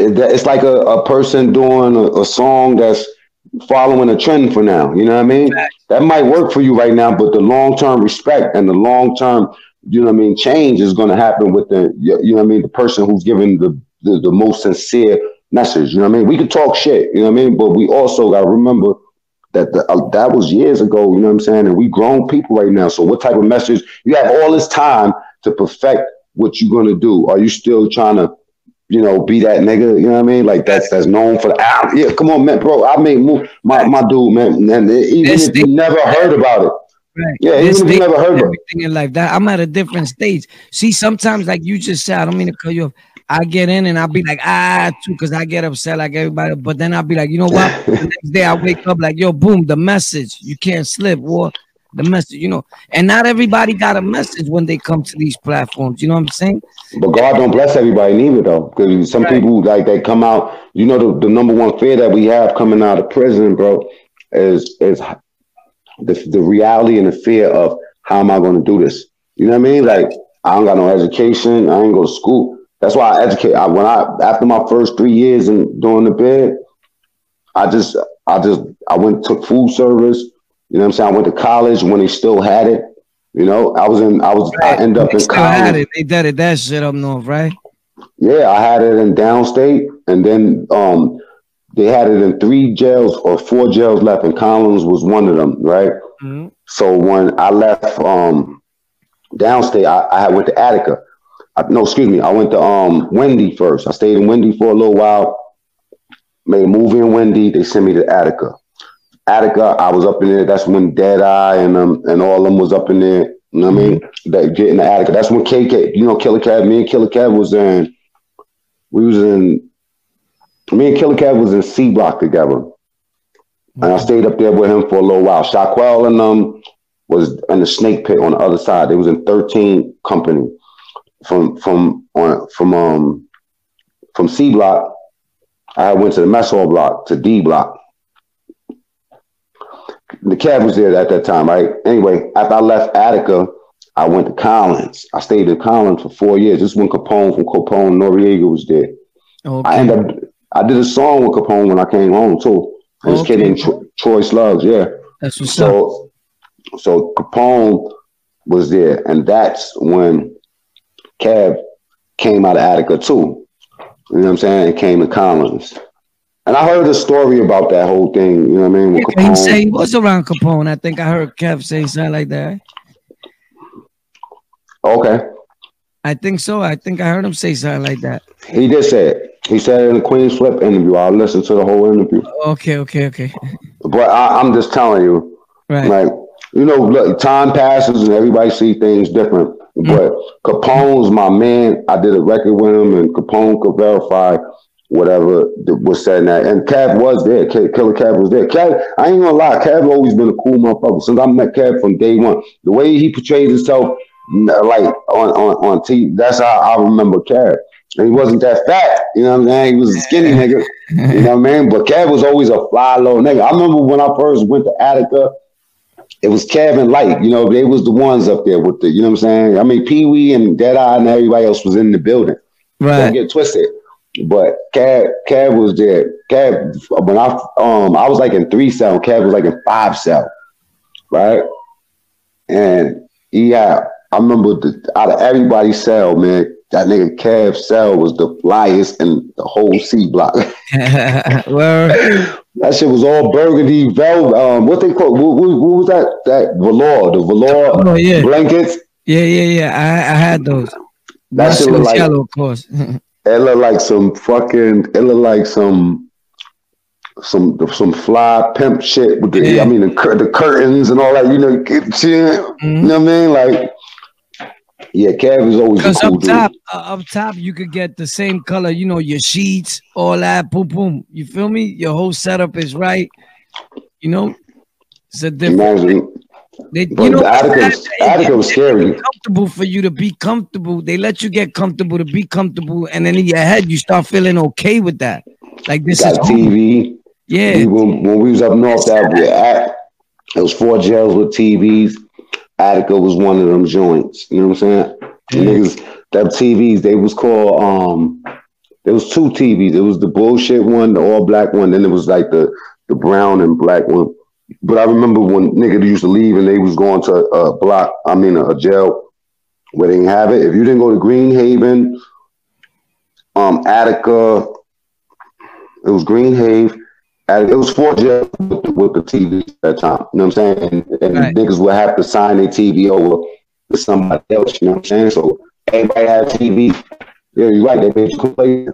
it's like a, a person doing a, a, song that's following a trend for now. You know what I mean? That might work for you right now, but the long term respect and the long term, you know what I mean, change is going to happen with the, you know what I mean, the person who's giving the, the, the most sincere message. You know what I mean? We could talk shit, you know what I mean? But we also got to remember that the, uh, that was years ago, you know what I'm saying? And we grown people right now. So what type of message? You have all this time to perfect what you're going to do. Are you still trying to you know, be that nigga, you know what I mean? Like that's that's known for the album. Yeah, come on, man, bro. I made move my, my dude, man. And even this if you never heard about it. Right. Yeah, this even if you never heard about everything in life. That I'm at a different stage. See, sometimes like you just said, I don't mean to cut you off. I get in and I'll be like, ah, too, because I get upset like everybody. But then I'll be like, you know what? the next day I wake up like, yo, boom, the message. You can't slip, war the message, you know. And not everybody got a message when they come to these platforms. You know what I'm saying? But God don't bless everybody neither though. Because some right. people like they come out, you know, the, the number one fear that we have coming out of prison, bro, is is the, the reality and the fear of how am I going to do this? You know what I mean? Like I don't got no education, I ain't go to school. That's why I educate. I, when I after my first three years in doing the bed, I just I just I went took food service. You know what I'm saying? I went to college when they still had it. You know, I was in. I was. Right. I end up they in college. Had it. They did it that shit up north, right? Yeah, I had it in downstate, and then um, they had it in three jails or four jails left, and Collins was one of them, right? Mm-hmm. So when I left um, downstate, I, I went to Attica. I, no, excuse me, I went to um, Wende first. I stayed in Wende for a little while. Made a movie in Wende, They sent me to Attica. Attica, I was up in there. That's when Dead Eye and um and all of them was up in there. You know what I mean? That getting the Attica. That's when KK, you know, Killer Kev, me and Killer Kev was in. We was in. Me and Killer Kev was in C Block together, and I stayed up there with him for a little while. Shaquell and um was in the Snake Pit on the other side. They was in thirteen company from from on from um from C Block. I went to the mess hall block to D Block the cab was there at that time, right? Anyway, after I left Attica, I went to Collins. I stayed in Collins for four years. This is when Capone from Capone Noreaga was there. Okay. I ended up I did a song with Capone when I came home too. And this okay. kid named Tro- Troy Slugs, yeah. That's what's so, up. So Capone was there, and that's when Cab came out of Attica too. You know what I'm saying? And came to Collins. And I heard a story about that whole thing. You know what I mean? Yeah, he say he was around Capone. I think I heard Kev say something like that. Okay. I think so. I think I heard him say something like that. He did say it. He said it in the Queenzflip interview. I listened to the whole interview. Okay, okay, okay. But I, am just telling you, right? Like you know, look, time passes and everybody see things different. Mm-hmm. But Capone's my man. I did a record with him, and Capone could verify whatever was said in that. And Cav was there. Killer Cav was there. Cav, I ain't gonna lie, Cav always been a cool motherfucker. Since I met Cav from day one, the way he portrays himself, like on on on TV, that's how I remember Cav. And he wasn't that fat, you know what I'm saying? He was a skinny nigga, you know what I mean? But Cav was always a fly low nigga. I remember when I first went to Attica, it was Kevin Light, you know, they was the ones up there with the, you know what I'm saying? I mean, Pee Wee and Deadeye and everybody else was in the building. Right. Don't get twisted. But Cab Cab was there. Cab when I um I was like in three cell, Cab was like in five cell, right? And yeah, I remember the, out of everybody's cell, man, that nigga Cav cell was the flyest in the whole C block. well, that shit was all burgundy velvet. Um, what they call what, what, what was that? That velour, the velour oh, yeah. blankets. Yeah, yeah, yeah. I I had those. That shit was like yellow, of course. It looked like some fucking. It looked like some some some fly pimp shit with the. Yeah. I mean the, the curtains and all that. You know, mm-hmm. you know what I mean? Like, yeah, Cav is always because cool up top, uh, up top, you could get the same color. You know, your sheets, all that. Boom, boom. You feel me? Your whole setup is right. You know, it's a different. Imagine, they, but you know, Attica, Attica was scary. Comfortable for you to be comfortable. They let you get comfortable to be comfortable, and then in your head you start feeling okay with that. Like this Got is TV. Yeah. We, when, when, we was up north, that at, it was four jails with TVs. Attica was one of them joints. You know what I'm saying? Yeah. Niggas, that TVs they was called um there was two TVs. It was the bullshit one, the all black one, then it was like the the brown and black one. But I remember when niggas used to leave and they was going to a block, I mean a, jail where they didn't have it. If you didn't go to Green Haven, um, Attica, it was Green Haven. It was four jails with, with the TV at that time. You know what I'm saying? And, and right. niggas would have to sign their TV over to somebody else. You know what I'm saying? So everybody had TV. Yeah, you're right. They made you play.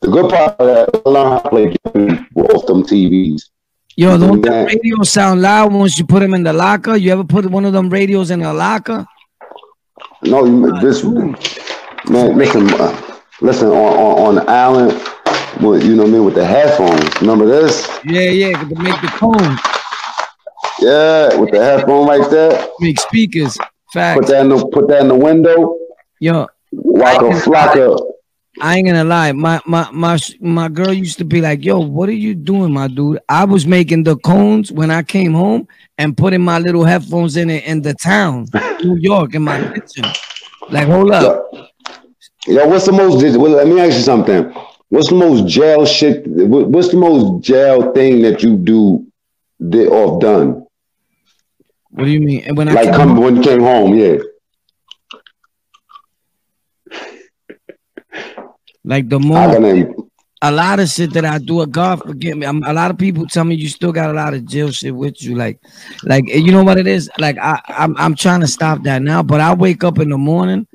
The good part of that, learn how to play off them TVs. Yo, don't the radios sound loud once you put them in the locker? You ever put one of them radios in a locker? No, uh, this man. Listen, uh, listen on on, on Allen. With, you know what I mean with the headphones. Remember this? Yeah, yeah, to make the cone. Yeah, with the headphone like that. Make speakers. Facts. Put that in the put that in the window. Yo, Waka flocka. I ain't gonna lie. My my my my girl used to be like, "Yo, what are you doing, my dude?" I was making the cones when I came home and putting my little headphones in it in the town, New York, in my kitchen. Like, hold up. Yo, what's the most? Well, let me ask you something. What's the most jail shit? What's the most jail thing that you do did or done? What do you mean? And when I like come home? when you came home, yeah. Like the more a lot of shit that I do, God forgive me. I'm, a lot of people tell me you still got a lot of jail shit with you. Like, like you know what it is. Like I, I'm, I'm trying to stop that now. But I wake up in the morning,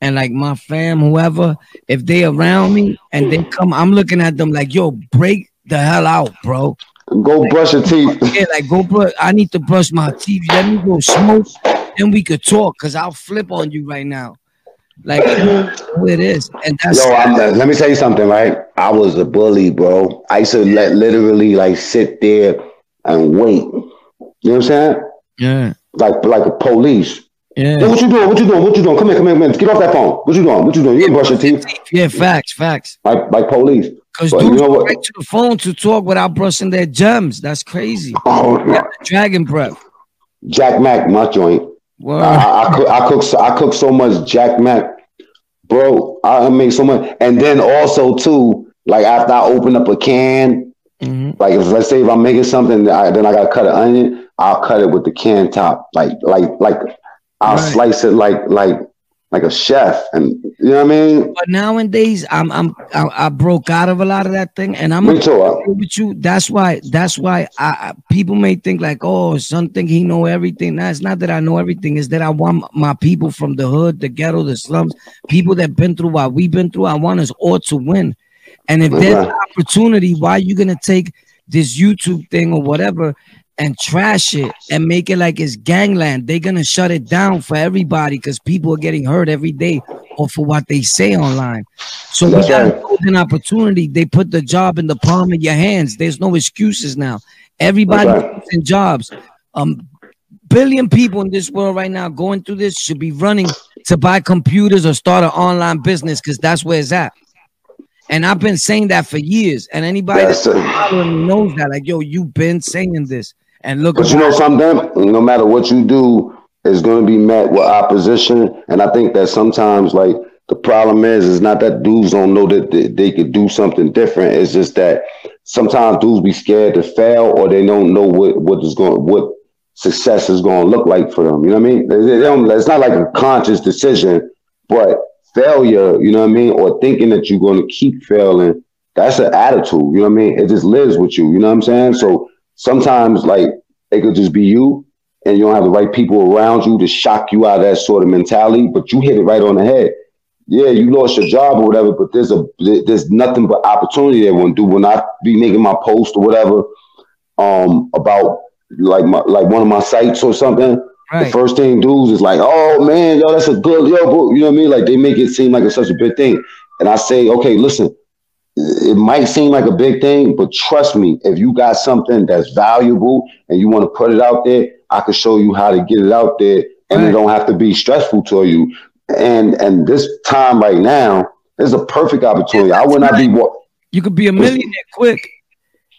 and like my fam, whoever, if they around me and they come, I'm looking at them like, yo, break the hell out, bro. Go like, brush your teeth. Yeah, like go brush. I need to brush my teeth. Let me go smoke, then we could talk. Cause I'll flip on you right now. Like who it is, and that's. Yo, I'm, let me tell you something, right? I was a bully, bro. I used to let literally like sit there and wait. You know what I'm saying? Yeah. Like like a police. Yeah. Yo, what you doing? What you doing? What you doing? Come here, come here, man. Get off that phone. What you doing? What you doing? You ain't brush your teeth. Yeah, facts, facts. Like like police. Because dudes you know what? right to the phone to talk without brushing their gems. That's crazy. Oh, dragon breath. Jack Mac, my joint. Wow. I, I, cook, I cook, I cook so much Jack Mac, bro. I make so much, and then also too, like after I open up a can, mm-hmm. like if let's say if I'm making something, I, then I gotta cut an onion. I'll cut it with the can top, like like like I'll right. slice it like like like a chef, and you know what I mean. But nowadays, I'm I'm I, I broke out of a lot of that thing, and I'm Me too. with you. That's why that's why I, people may think like, oh, something he know everything. Nah, it's not that I know everything. It's that I want my people from the hood, the ghetto, the slums, people that been through what we've been through. I want us all to win. And if there's an opportunity, why are you gonna take this YouTube thing or whatever and trash it and make it like it's gangland. They're gonna shut it down for everybody because people are getting hurt every day or for what they say online. So we got an opportunity. They put the job in the palm of your hands. There's no excuses now. Everybody right. in jobs. Um, billion people in this world right now going through this should be running to buy computers or start an online business because that's where it's at. And I've been saying that for years. And anybody that's that knows that, like, yo, you've been saying this. And look, but you know something. No matter what you do, it's going to be met with opposition. And I think that sometimes, like the problem is, is not that dudes don't know that they, they could do something different. It's just that sometimes dudes be scared to fail, or they don't know what what is going what success is going to look like for them. You know what I mean? They, they it's not like a conscious decision, but failure, you know what I mean, or thinking that you're going to keep failing, that's an attitude. You know what I mean? It just lives with you. You know what I'm saying? So sometimes like it could just be you and you don't have the right people around you to shock you out of that sort of mentality, but you hit it right on the head. Yeah, you lost your job or whatever, but there's a there's nothing but opportunity there. one do. When I be making my post or whatever, um, about like my like one of my sites or something, right. the first thing dudes is like, oh man, yo, that's a good yo, you know what I mean? Like they make it seem like it's such a big thing, and I say, okay, listen, it might seem like a big thing, but trust me, if you got something that's valuable and you want to put it out there, I can show you how to get it out there and right. it don't have to be stressful to you. And and this time right now is a perfect opportunity. Yeah, I would not right. be what you could be a millionaire quick.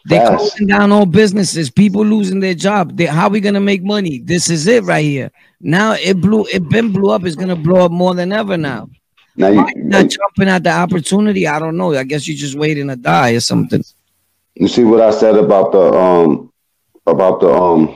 They Fast. closing down all businesses, people losing their job. They, how we gonna make money? This is it right here. Now it blew, it been blew up. It's gonna blow up more than ever now. Now you not jumping at the opportunity. I don't know. I guess you're just waiting to die or something. You see what I said about the um about the um.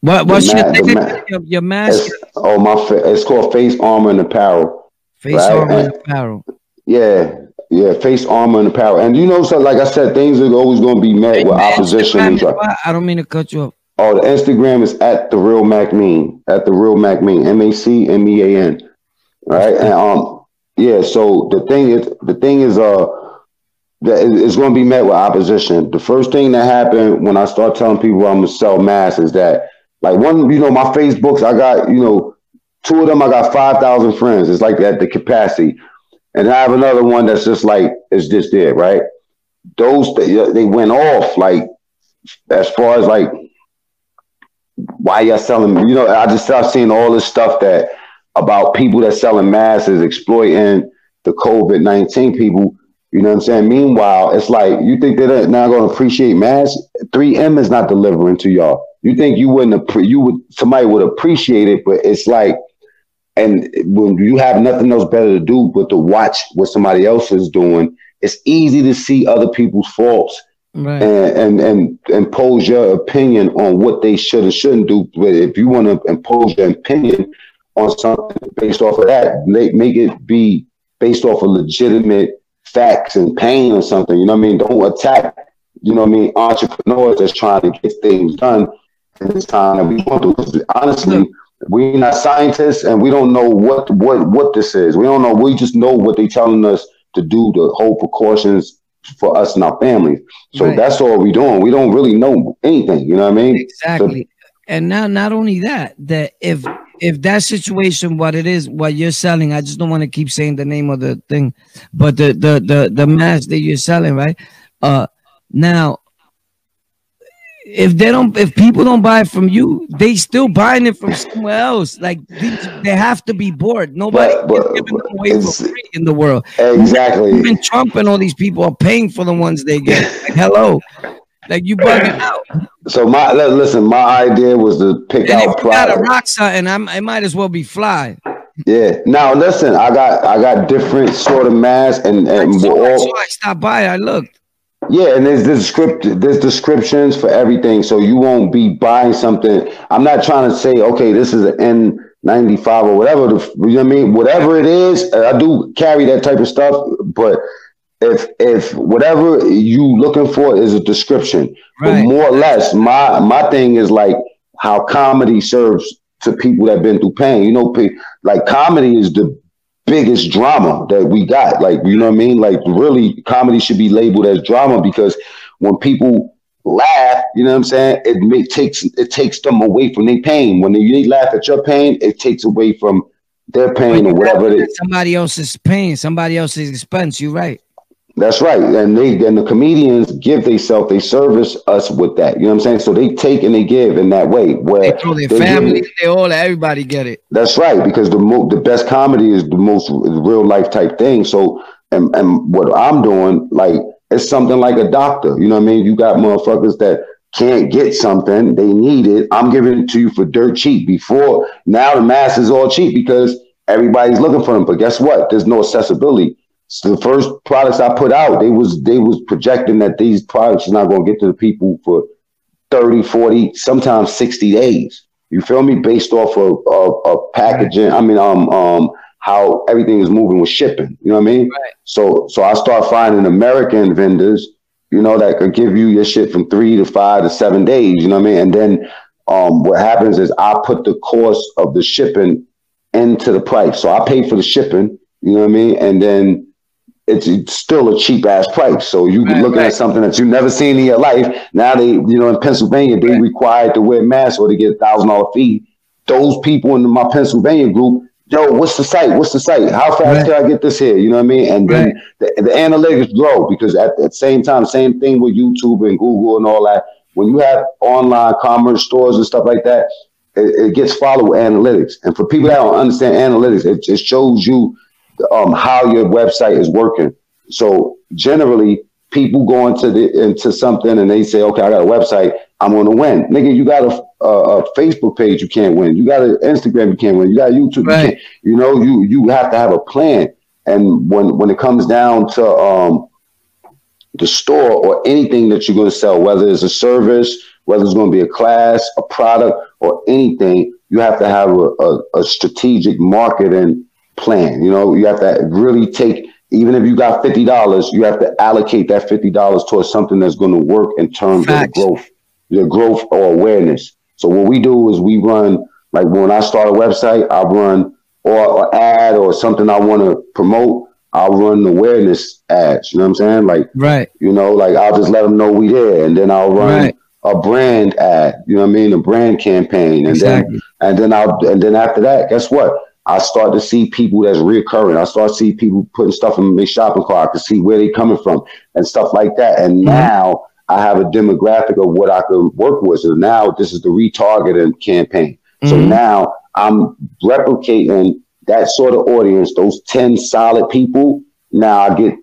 What what's your, ma- your, your mask? oh my! It's called face armor and apparel. Face right? armor and, and apparel. Yeah, yeah, face armor and apparel. And you know, so like I said, things are always going to be met with opposition. I don't mean to cut you off. Oh, the Instagram is at the real Mac Mean, at the real Mac Mean, M A C M E A N. Right, and um, yeah. So the thing is, the thing is, uh, that it's going to be met with opposition. The first thing that happened when I start telling people I'm gonna sell masks is that, like, one, you know, my Facebooks, I got, you know, two of them, I got five thousand friends. It's like at the capacity and I have another one that's just like it's just there, right? Those they went off like as far as like why y'all selling. You know, I just start seeing all this stuff that about people that selling masses exploiting the COVID nineteen people. You know what I'm saying? Meanwhile, it's like you think they're not going to appreciate mass. 3M is not delivering to y'all. You think you wouldn't? You would somebody would appreciate it, but it's like and when you have nothing else better to do but to watch what somebody else is doing, it's easy to see other people's faults right. and, and and impose your opinion on what they should and shouldn't do. But if you want to impose your opinion on something based off of that, make, make it be based off of legitimate facts and pain or something. You know what I mean? Don't attack, you know what I mean, entrepreneurs that's trying to get things done in this time that we want to. Honestly, we're not scientists and we don't know what what what this is. We don't know. We just know what they're telling us to do to hold precautions for us and our families. So right. that's all we're doing. We don't really know anything. You know what I mean? Exactly. So, and now, not only that, that if if that situation, what it is, what you're selling, I just don't want to keep saying the name of the thing, but the the the the mask that you're selling, right? Uh, now if they don't if people don't buy it from you they still buying it from somewhere else. Like they have to be bored. Nobody but, but, giving them away for free in the world. Exactly. Even trump and all these people are paying for the ones they get. Like, hello like you bugging out so my listen my idea was to pick and out if you got a rock something I'm, it might as well be fly yeah. Now listen, I got I got different sort of masks and and I saw, all, I, I stopped by. I looked. Yeah, and there's descript there's descriptions for everything, so you won't be buying something. I'm not trying to say, okay, this is an N95 or whatever. The, you know what I mean? Whatever it is, I do carry that type of stuff. But if if whatever you looking for is a description, right. but more or less, my my thing is like how comedy serves to people that have been through pain. You know, like comedy is the biggest drama that we got. Like, you know what I mean? Like, really, comedy should be labeled as drama because when people laugh, you know what I'm saying? It may, takes it takes them away from their pain. When they, they laugh at your pain, it takes away from their pain or whatever. It is. Somebody else's pain, somebody else's expense. You're right. That's right. And they and the comedians give themselves, they service us with that. You know what I'm saying? So they take and they give in that way. Where they throw their they family, they all everybody get it. That's right, because the mo- the best comedy is the most real life type thing. So and and what I'm doing, like it's something like a doctor. You know what I mean? You got motherfuckers that can't get something, they need it. I'm giving it to you for dirt cheap. Before now the mass is all cheap because everybody's looking for them. But guess what? There's no accessibility. So the first products I put out, they was they was projecting that these products are not going to get to the people for 30, 40, sometimes 60 days. You feel me? Based off of, of, of packaging. I mean, um, um, how everything is moving with shipping. You know what I mean? Right. So, so I start finding American vendors, you know, that could give you your shit from three to five to seven days. You know what I mean? And then, um, what happens is I put the cost of the shipping into the price. So I pay for the shipping. You know what I mean? And then it's, it's still a cheap ass price. So you right, looking right. at something that you've never seen in your life. Now they, you know, in Pennsylvania, they right. required to wear masks or to get a thousand dollar fee. Those people in my Pennsylvania group, yo, what's the site? What's the site? How fast can I get this here? You know what I mean? And then the, the analytics grow because at, the same time, same thing with YouTube and Google and all that. When you have online commerce stores and stuff like that, it, it gets followed with analytics. And for people that don't understand analytics, it, it shows you um, how your website is working. So generally, people go into the into something and they say, okay, I got a website. I'm gonna win. Nigga, you got a, a, a, Facebook page, you can't win. You got an Instagram, you can't win. You got YouTube, right. you, you know, you you have to have a plan. And when when it comes down to um, the store or anything that you're going to sell, whether it's a service, whether it's going to be a class, a product, or anything, you have to have a, a, a strategic marketing plan. You know, you have to really take even if you got fifty dollars, you have to allocate that fifty dollars towards something that's going to work in terms Facts. of growth, your growth or awareness. So what we do is we run like when I start a website, I run or, an ad or something I want to promote. I'll run awareness ads. You know what I'm saying? Like, right. You know, like I'll just let them know we there, and then I'll run right. a brand ad. You know what I mean? A brand campaign, and exactly. then and then I'll and then after that, guess what? I start to see people that's reoccurring. I start to see people putting stuff in their shopping cart. I can see where they're coming from and stuff like that. And mm-hmm. now I have a demographic of what I can work with. So now this is the retargeting campaign. Mm-hmm. So now I'm replicating that sort of audience, those 10 solid people. Now I get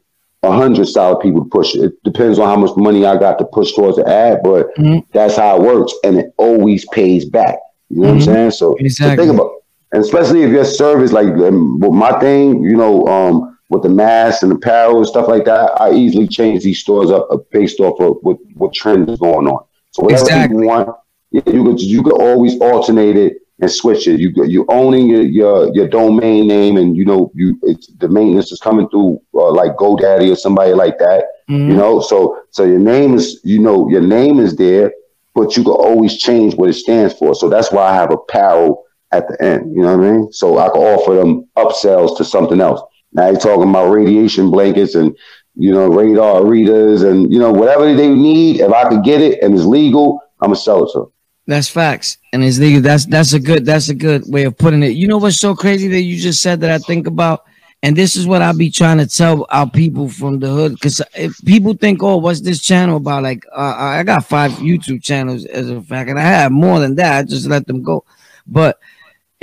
a hundred solid people to push it. It depends on how much money I got to push towards the ad, but mm-hmm. that's how it works. And it always pays back. You know what I'm mm-hmm. saying? So, exactly. so think about and especially if your service, like um, with my thing, you know, um, with the masks and apparel and stuff like that, I easily change these stores up based off of what, what trend is going on. So whatever exactly. you want, you could you could always alternate it and switch it. You you owning your, your your domain name, and you know you it's the maintenance is coming through uh, like GoDaddy or somebody like that. Mm-hmm. You know, so so your name is you know your name is there, but you can always change what it stands for. So that's why I have apparel at the end. You know what I mean? So I can offer them upsells to something else. Now you're talking about radiation blankets and you know radar readers and you know whatever they need. If I could get it and it's legal, I'm gonna sell it to them. That's facts, and it's legal. That's that's a good that's a good way of putting it. You know what's so crazy that you just said that I think about, and this is what I be trying to tell our people from the hood, because if people think, oh, what's this channel about? Like, uh, I got five YouTube channels as a fact, and I have more than that. I just let them go, but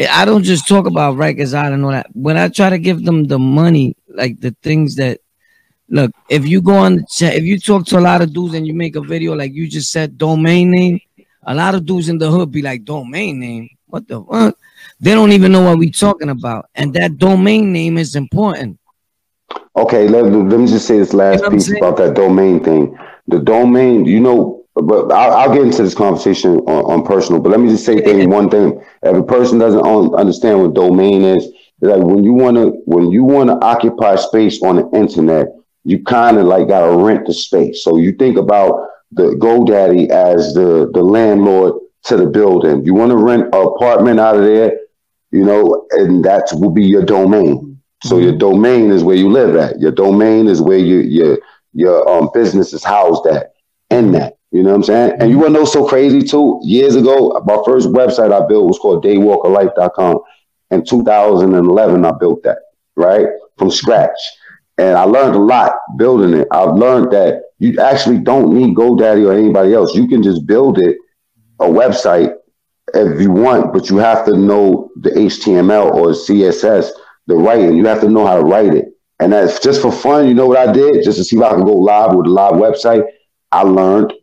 I don't just talk about Rikers Island all that. When I try to give them the money, like the things that look, if you go on the chat, if you talk to a lot of dudes and you make a video like you just said, domain name, a lot of dudes in the hood be like, domain name. What the fuck? They don't even know what we talking about. And that domain name is important. Okay, let, let me just say this last you know piece about that domain thing. The domain, you know, but I'll, I'll, get into this conversation on, on, personal. But let me just say thing, one thing: if a person doesn't understand what domain is, like when you want to when you want to occupy space on the internet, you kind of like got to rent the space. So you think about the GoDaddy as the the landlord to the building. You want to rent an apartment out of there, you know, and that will be your domain. So mm-hmm. your domain is where you live at. Your domain is where your your your um, business is housed at. In that. You know what I'm saying? And you mm-hmm. want to know so crazy too? Years ago, my first website I built was called daywalkerlife.com. In 2011, I built that, right? From scratch. And I learned a lot building it. I've learned that you actually don't need GoDaddy or anybody else. You can just build it, a website, if you want, but you have to know the HTML or CSS, the writing. You have to know how to write it. And that's just for fun. You know what I did? Just to see if I can go live with a live website. I learned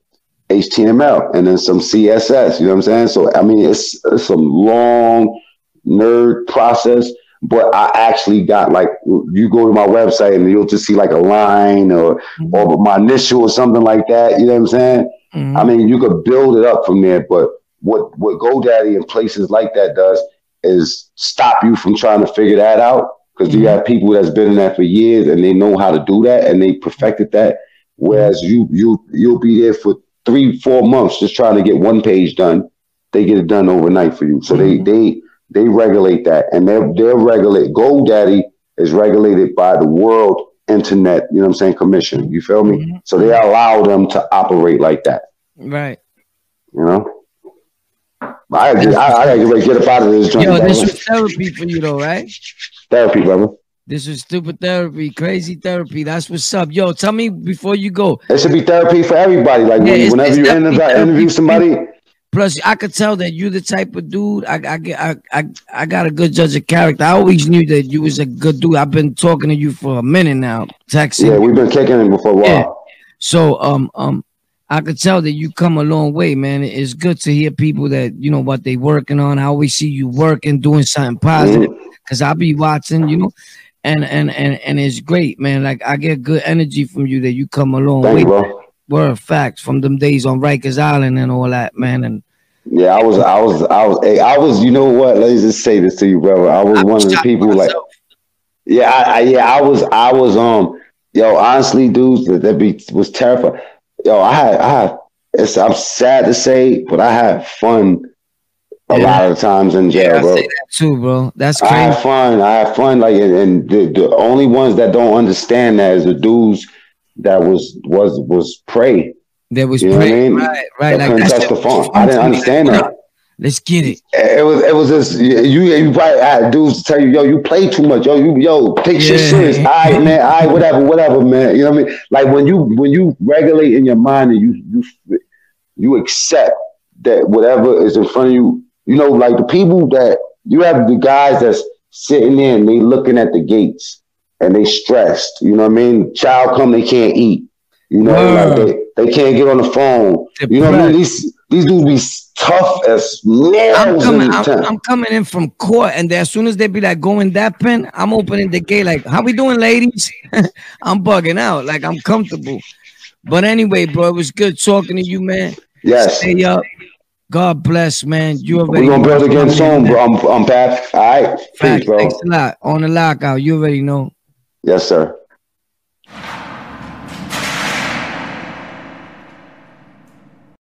HTML and then some CSS. You know what I'm saying? So I mean, it's, it's some long nerd process. But I actually got like you go to my website and you'll just see like a line or mm-hmm. or my initial or something like that. You know what I'm saying? Mm-hmm. I mean, you could build it up from there. But what what GoDaddy and places like that does is stop you from trying to figure that out because mm-hmm. you got people that's been in that for years and they know how to do that and they perfected that. Whereas you you you'll be there for three, four months just trying to get one page done. They get it done overnight for you. So mm-hmm. they they they regulate that, and they're they're regulate. GoDaddy is regulated by the World Internet. You know what I'm saying? Commission. You feel me? Mm-hmm. So they allow them to operate like that. Right. You know. I just, I, I gotta get up out of this joint. Yo, this was therapy for you though, right? Therapy, brother. This is stupid therapy, crazy therapy. That's what's up. Yo, tell me before you go. It should be therapy for everybody. Like yeah, when, whenever you interview, interview somebody. Plus, I could tell that you the type of dude. I, I, I, I, I got a good judge of character. I always knew that you was a good dude. I've been talking to you for a minute now, texting. Yeah, we've been kicking it before a while. Yeah. So, um, um, I could tell that you come a long way, man. It's good to hear people that you know what they working on. I always see you working, doing something positive. Mm-hmm. Cause I'll be watching, you know, and and and and it's great, man. Like I get good energy from you that you come along long Thank way. You, bro. Word facts from them days on Rikers Island and all that, man. And yeah, I was, I was, I was, I was. You know what? Let me just say this to you, brother. I was I one of the people like, yeah, I, I, yeah, I was, I was, um, yo, honestly, dudes, that, that be was terrified. Yo, I had, I had. It's, I'm sad to say, but I had fun a yeah. lot of times in jail, yeah, I bro. Say that too, bro. That's crazy. I have fun. I have fun. Like, and, the, the only ones that don't understand that is the dudes that was was was prey. That was you prey. I mean? Right, right. That like touch the phone. I didn't understand that. Let's get it. Eh, it was it was just you you probably had dudes tell you, yo, you play too much. Yo, you yo, take yeah. shit serious. All right, man. All right, whatever, whatever, man. You know what I mean? Like when you when you regulate in your mind and you you you accept that whatever is in front of you, you know, like the people that you have the guys that's sitting in, they looking at the gates and they stressed. You know what I mean? Child come, they can't eat. You know, like they, they can't get on the phone. You know what I mean? These these dudes be tough as nails. I'm coming, I'm, I'm, coming in from court, and as soon as they be like going that pen, I'm opening the gate. Like, how we doing, ladies? I'm bugging out. Like I'm comfortable. But anyway, bro, it was good talking to you, man. Yes. Stay up. God bless, man. You already. We're gonna build again soon, bro. I'm, I'm Pat. All right. Peace, bro. Thanks a lot. On the lockout. You already know. Yes, sir.